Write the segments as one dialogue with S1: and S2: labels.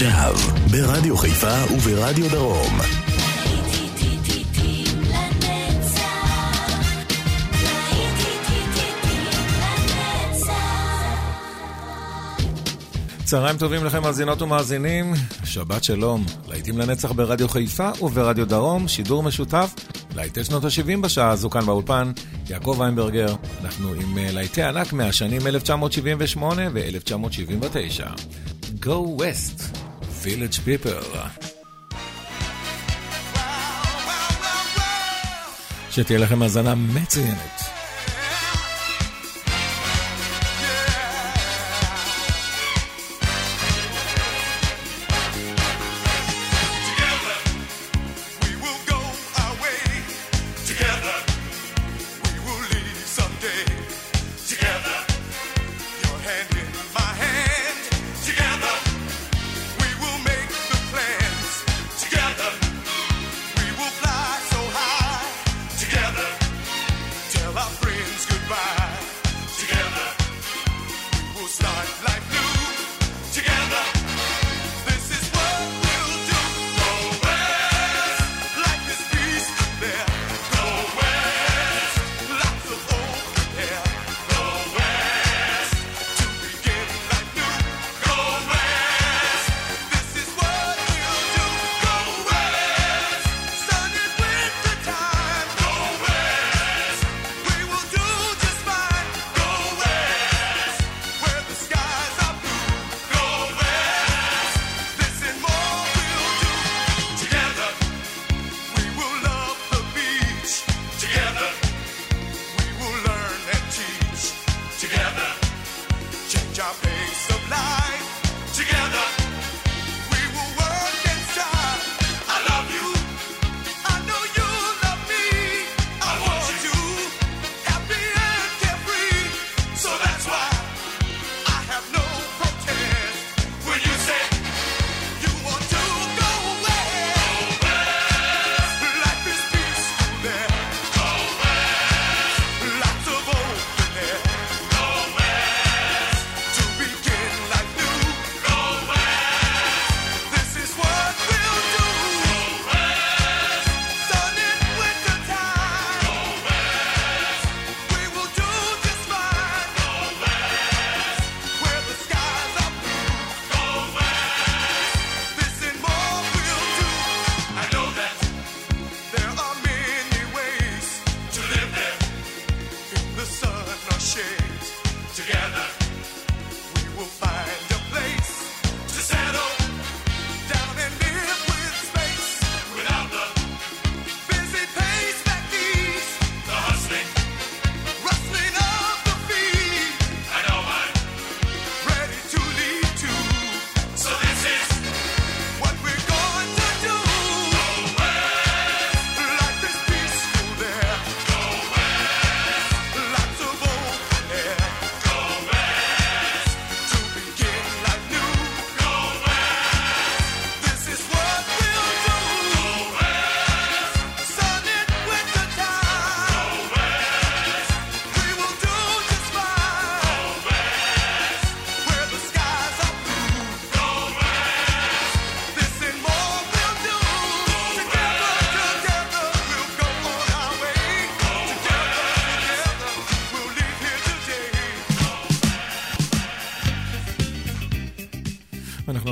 S1: עכשיו, ברדיו חיפה וברדיו דרום.
S2: צהריים טובים לכם מאזינות ומאזינים, שבת שלום, להיטים לנצח ברדיו חיפה וברדיו דרום, שידור משותף להיטי שנות ה-70 בשעה הזו כאן באולפן, יעקב איינברגר, אנחנו עם אה, להיטי ענק מהשנים 1978 ו-1979. Go West! Village People. שתהיה לכם האזנה מצוינת.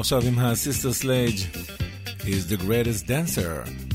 S1: עכשיו עם הסיסטר סלייג' He's the greatest dancer.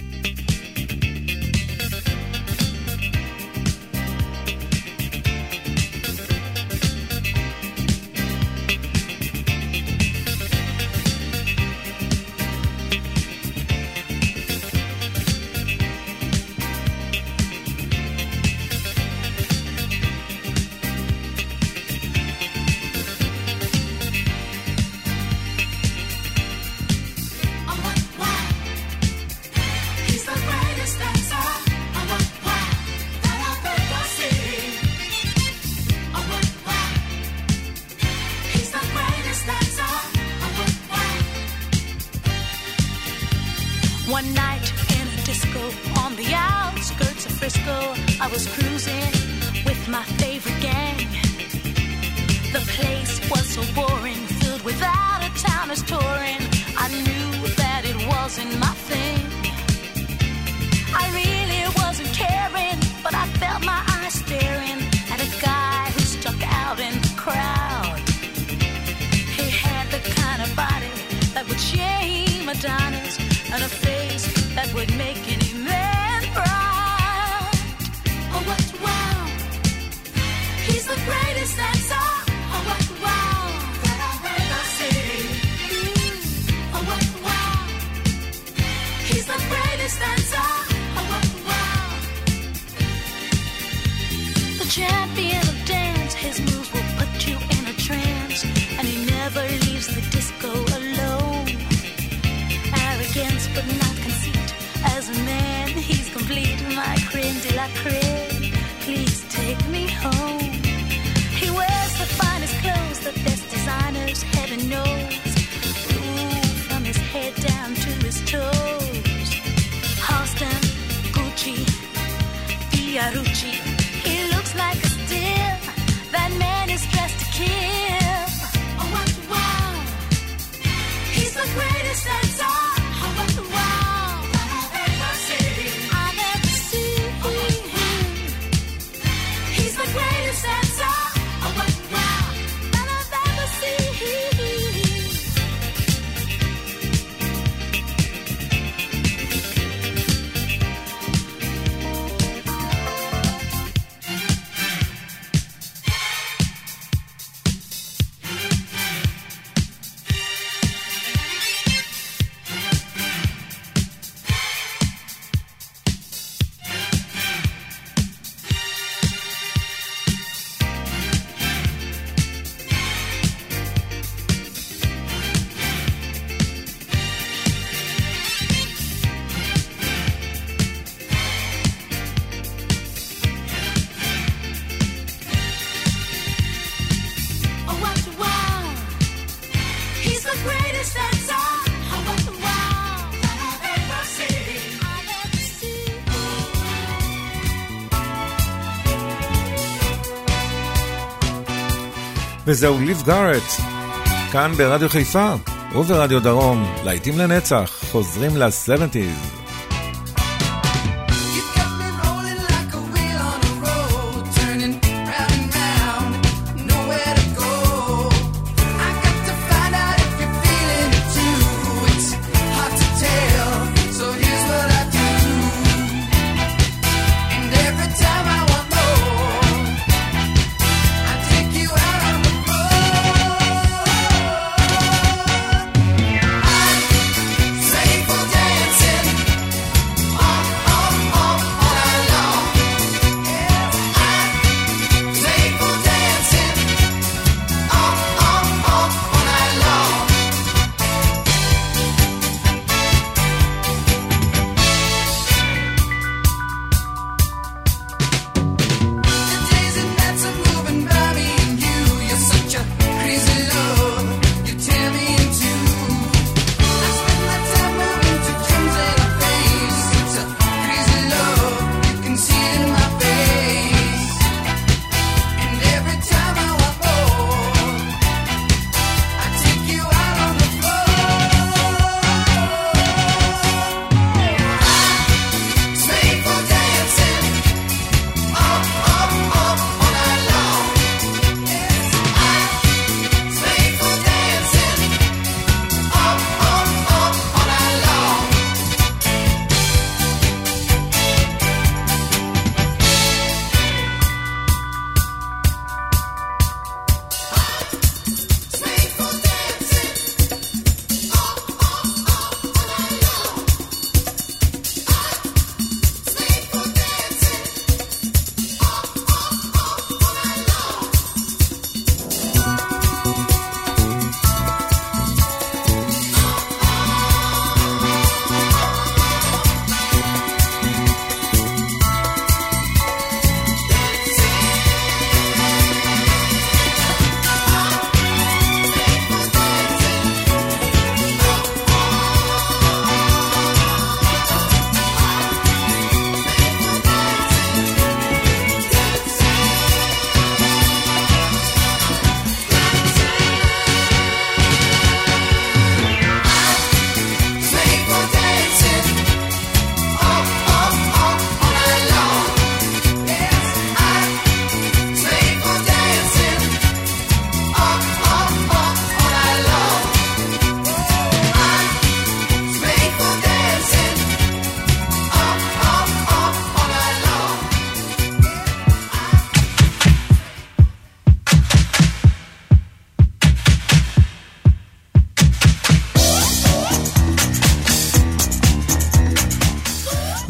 S1: וזהו ליב גארט, כאן ברדיו חיפה וברדיו דרום, להיטים לנצח, חוזרים ל-70's.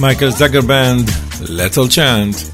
S3: Michael Zucker Little Chant.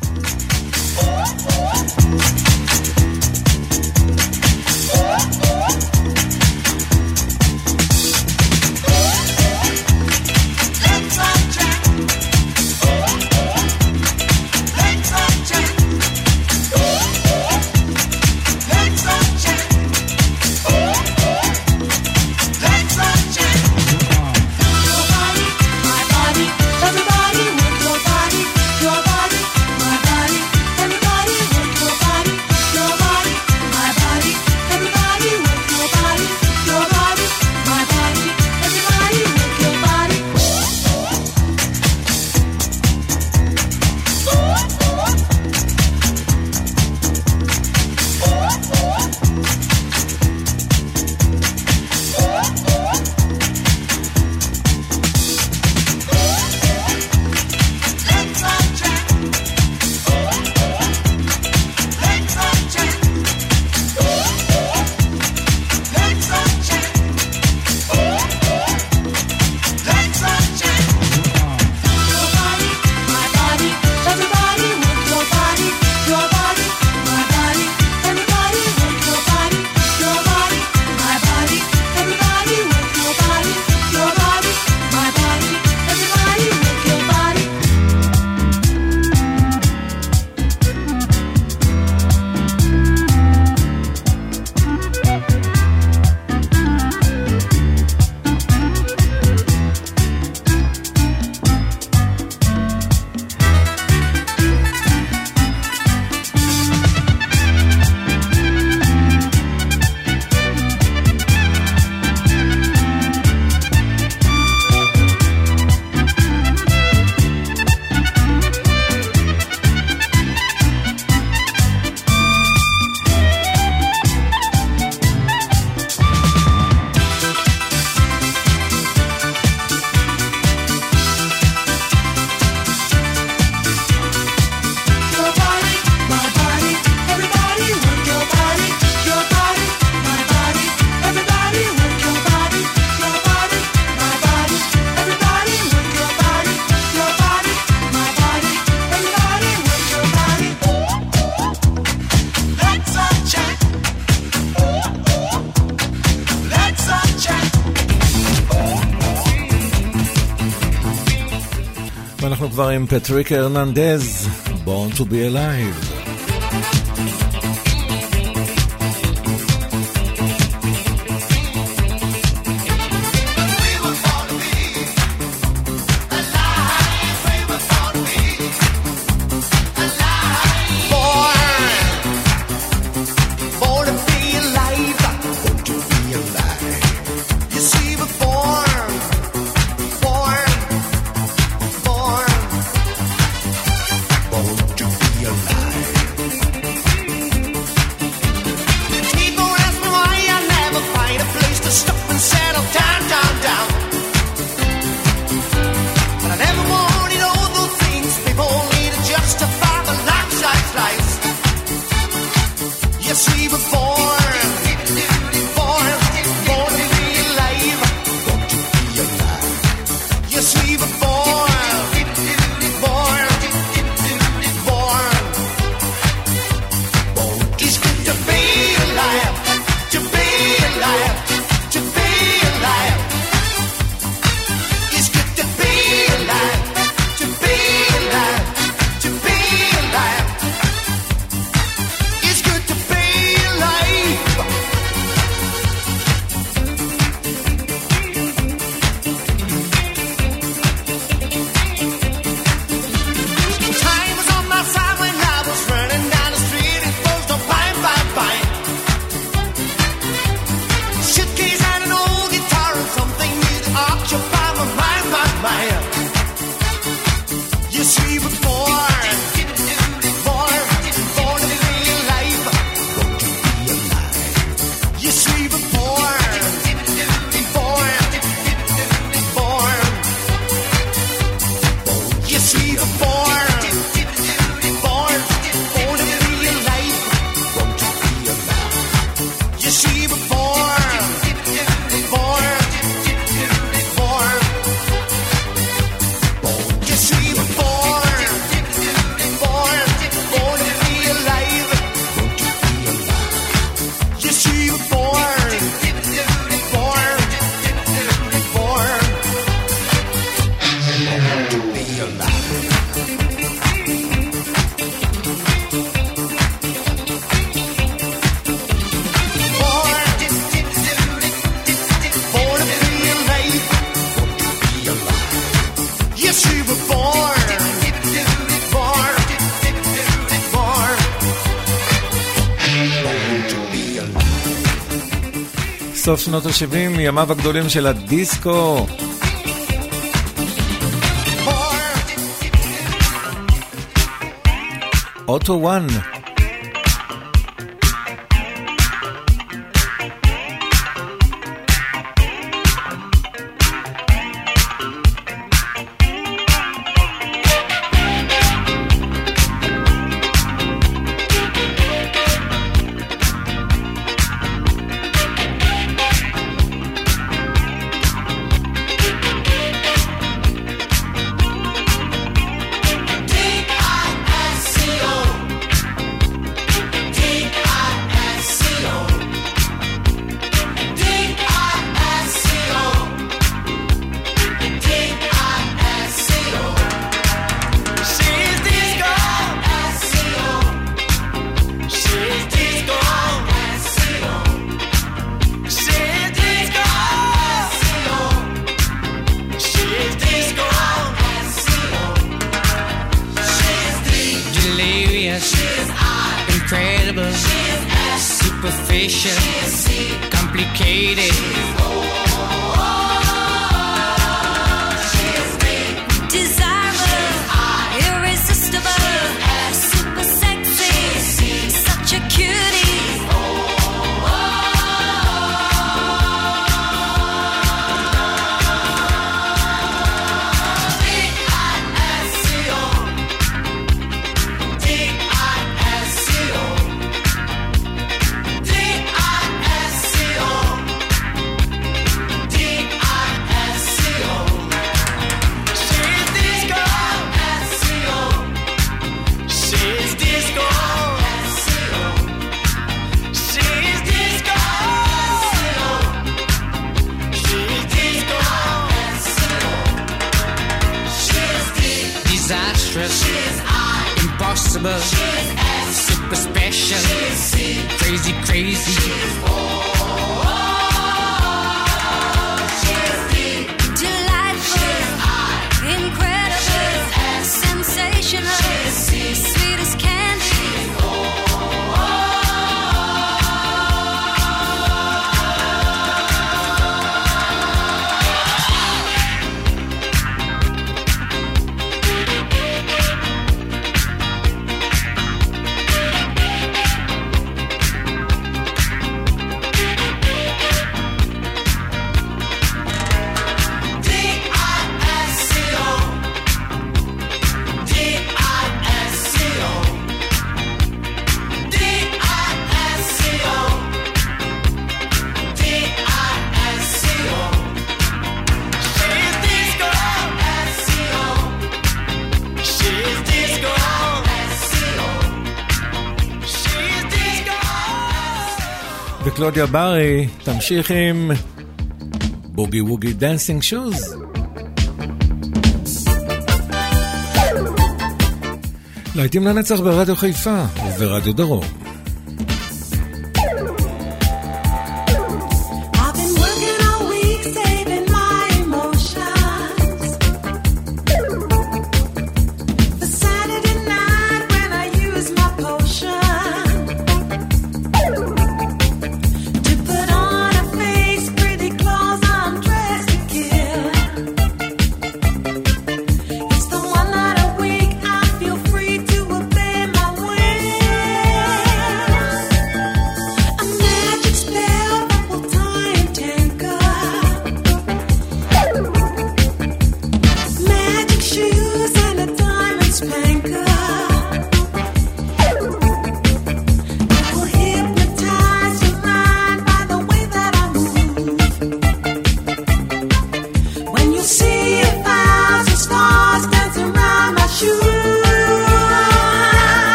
S3: כבר עם פטריק הרננדז, Born to be alive.
S4: Born to be alive.
S3: סוף שנות ה-70, ימיו הגדולים של הדיסקו. אוטו
S5: 1
S3: קלודיה ברי, תמשיך עם Boogie Woogie Dancin' Shoes. להיטים לנצח ברדיו חיפה וברדיו דרום.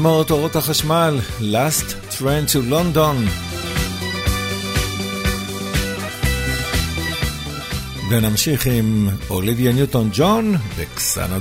S3: תזמורת אורות החשמל, Last Train to London. ונמשיך עם אוליביה ניוטון ג'ון
S6: וקסנה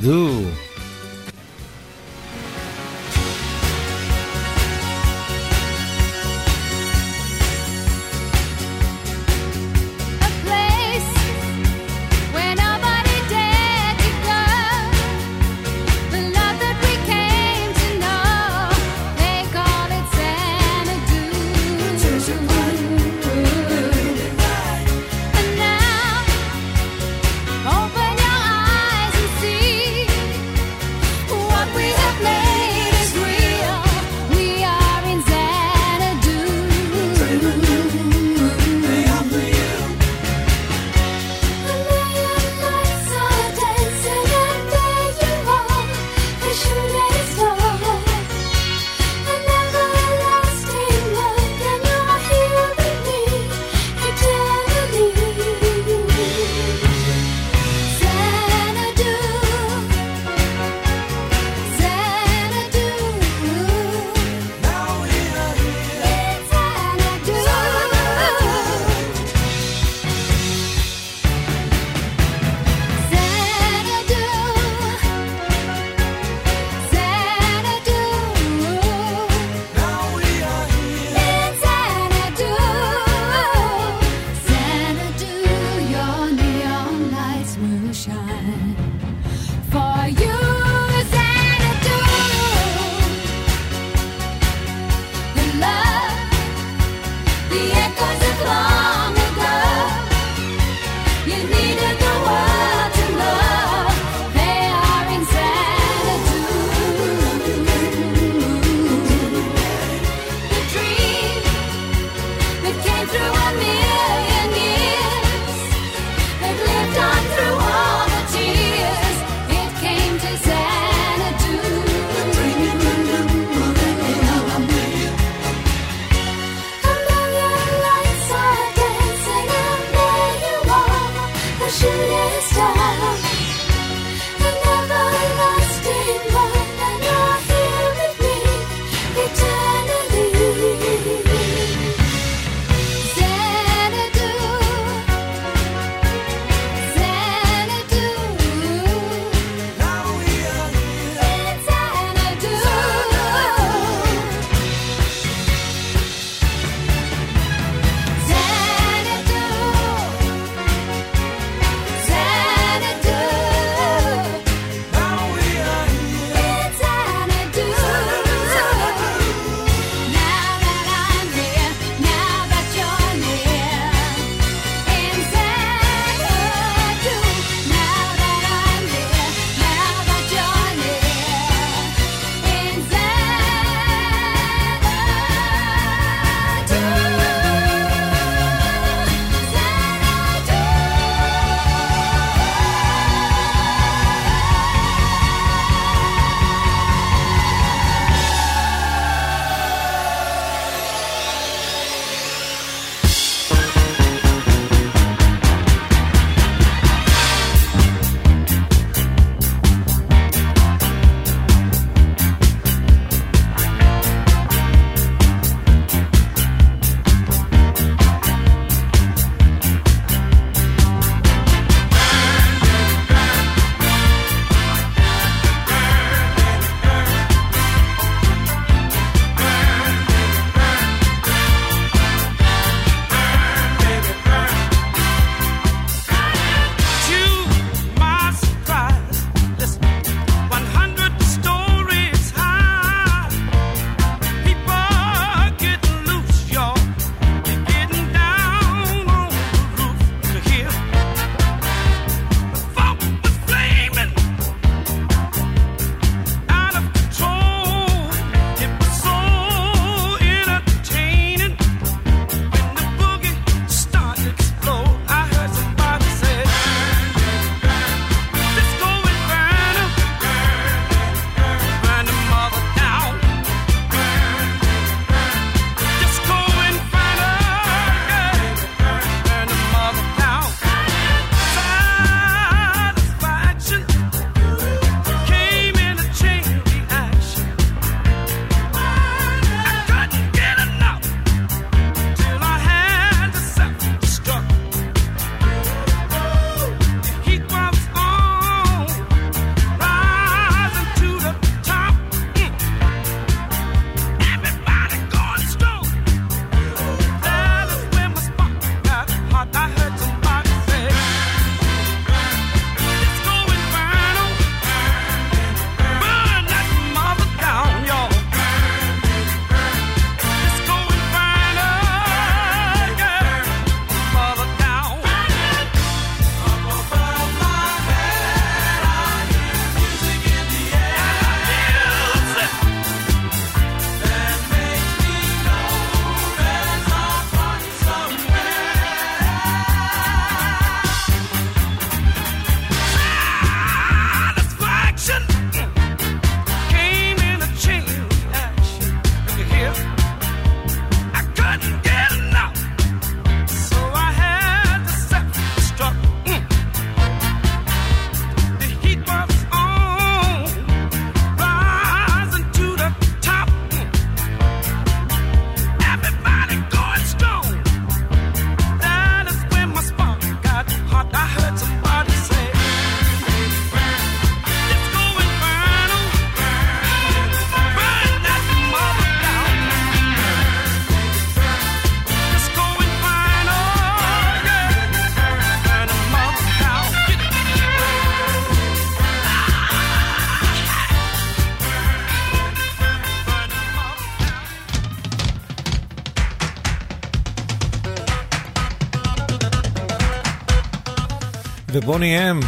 S3: ובוני אם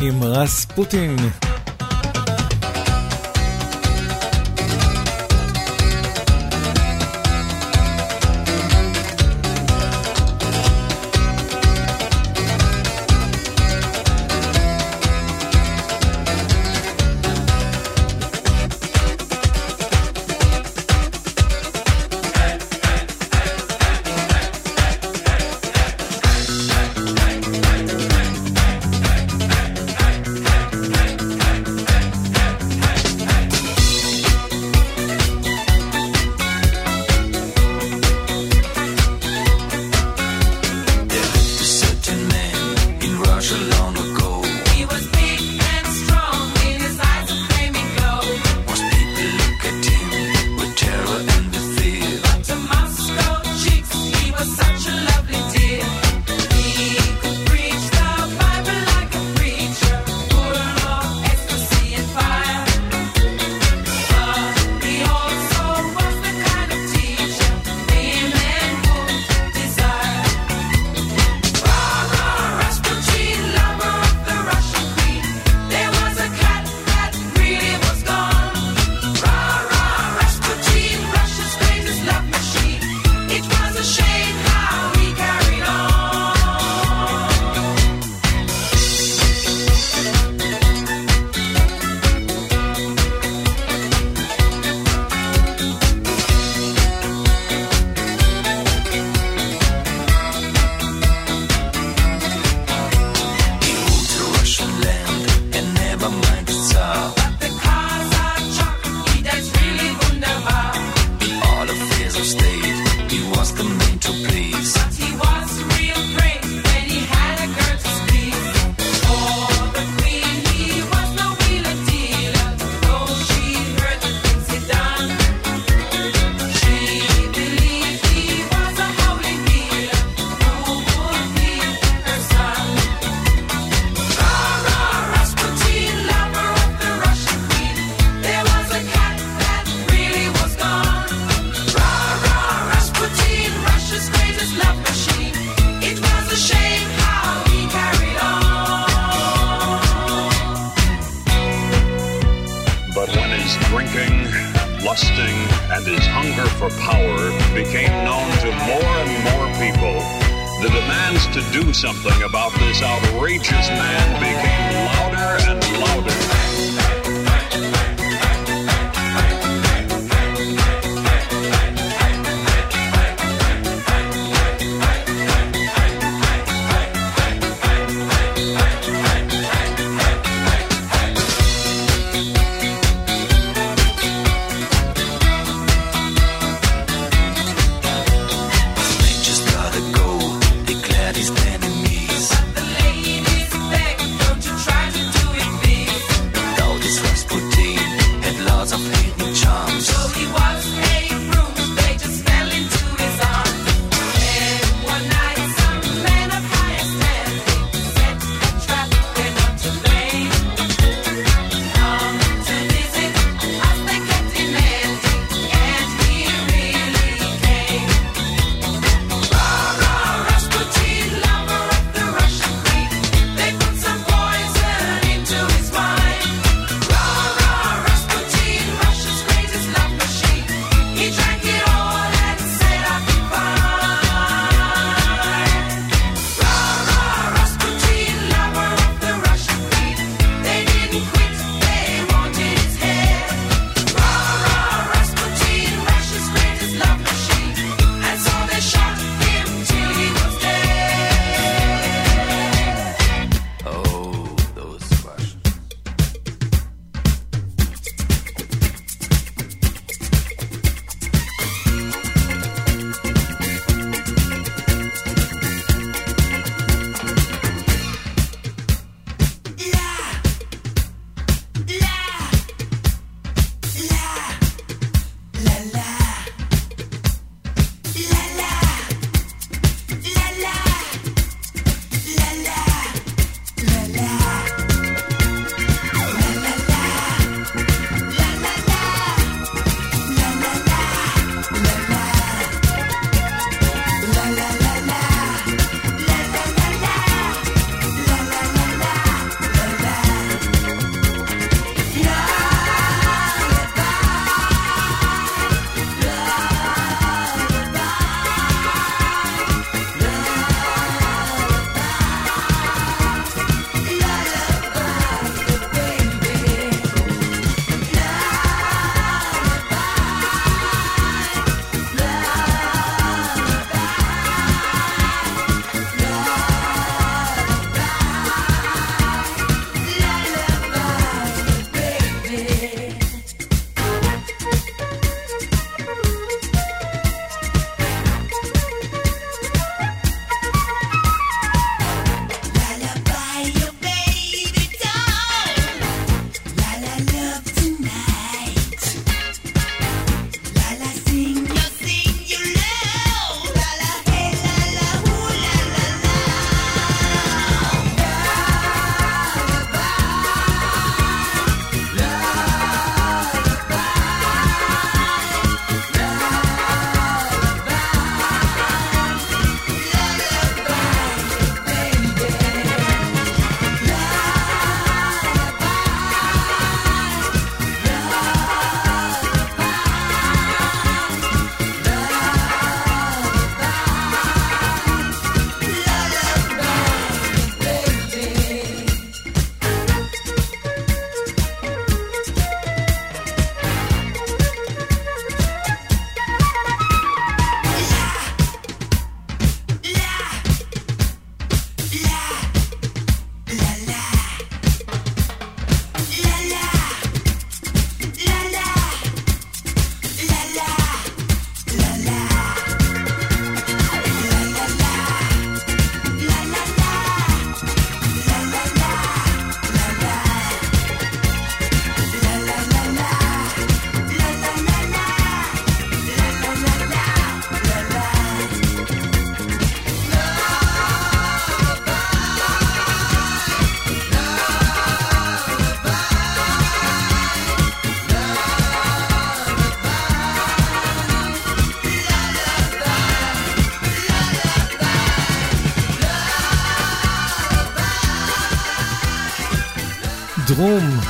S3: עם רספוטין.
S7: But
S5: רום,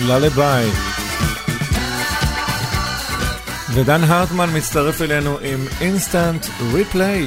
S5: ללביי. ודן הרטמן מצטרף אלינו עם אינסטנט ריפליי.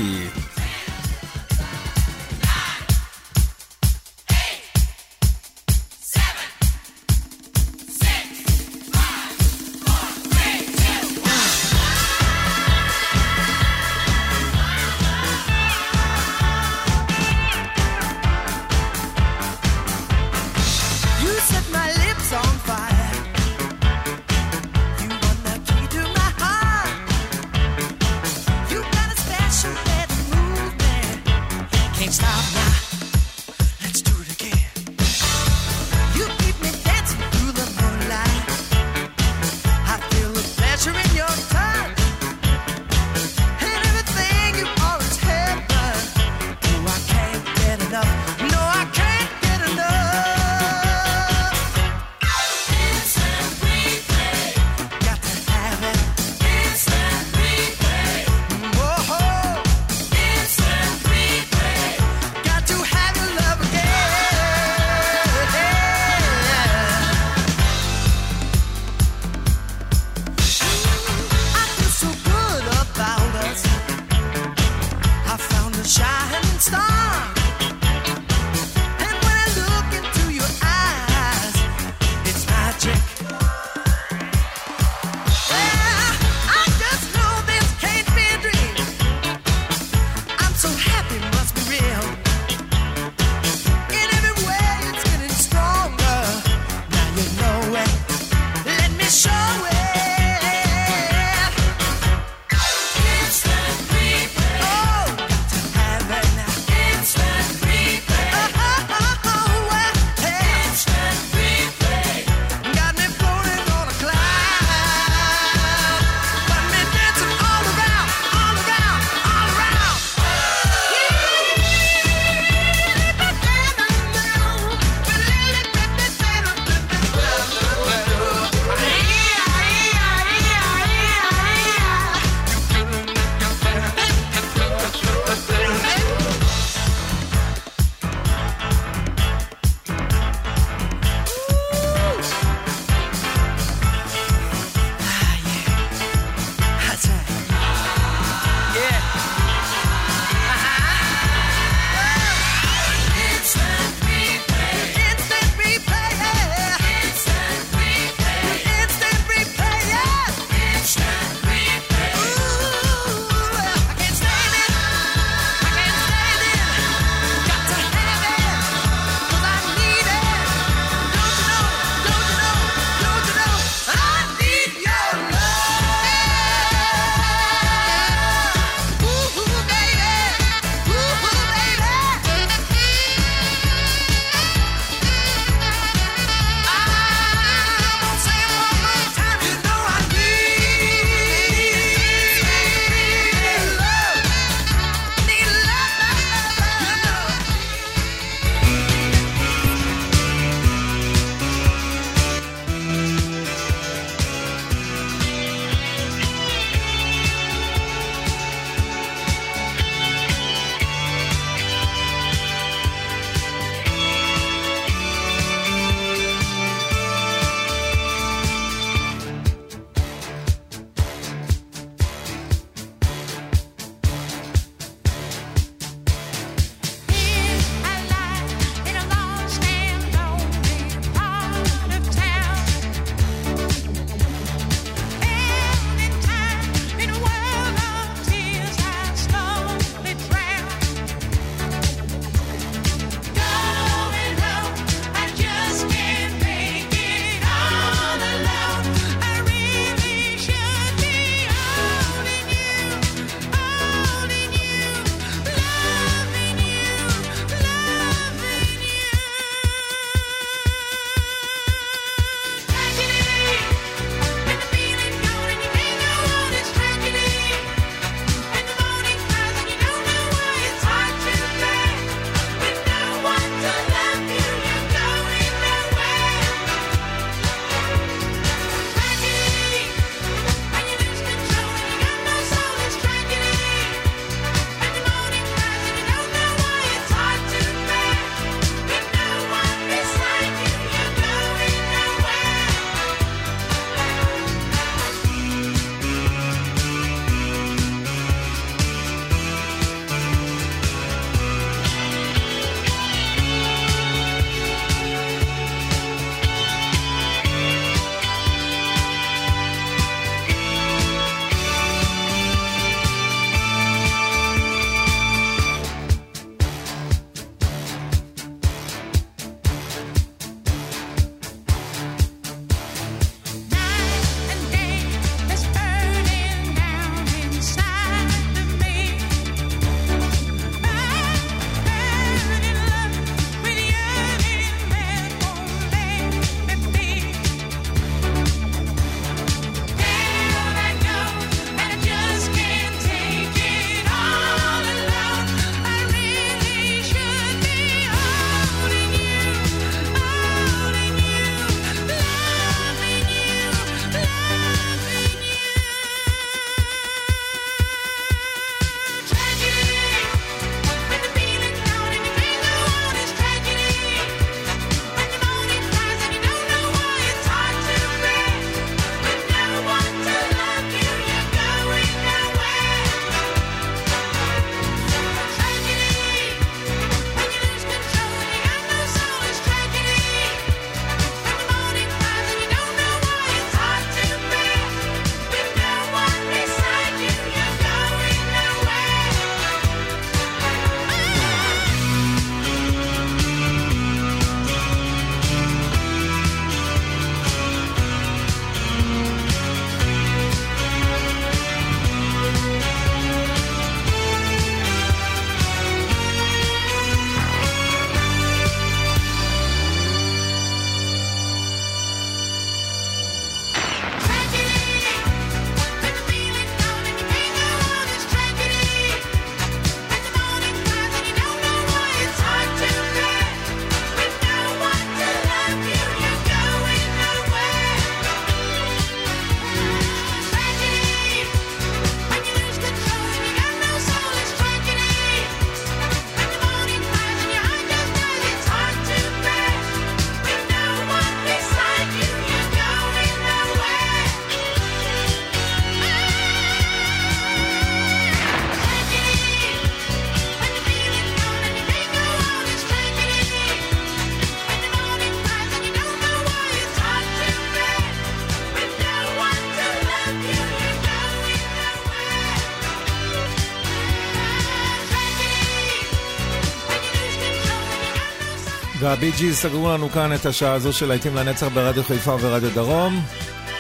S2: והבי ג'י סגרו לנו כאן את השעה הזו של להיטים לנצח ברדיו חיפה וברדיו דרום.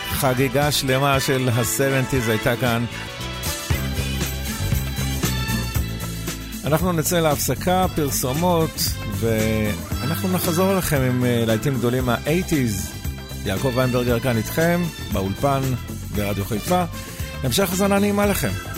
S2: חגיגה שלמה של ה-70's הייתה כאן. אנחנו נצא להפסקה, פרסומות, ואנחנו נחזור אליכם עם אה, להיטים גדולים מה-80's. יעקב ויינברגר כאן איתכם, באולפן ברדיו חיפה. המשך האזנה נעימה לכם.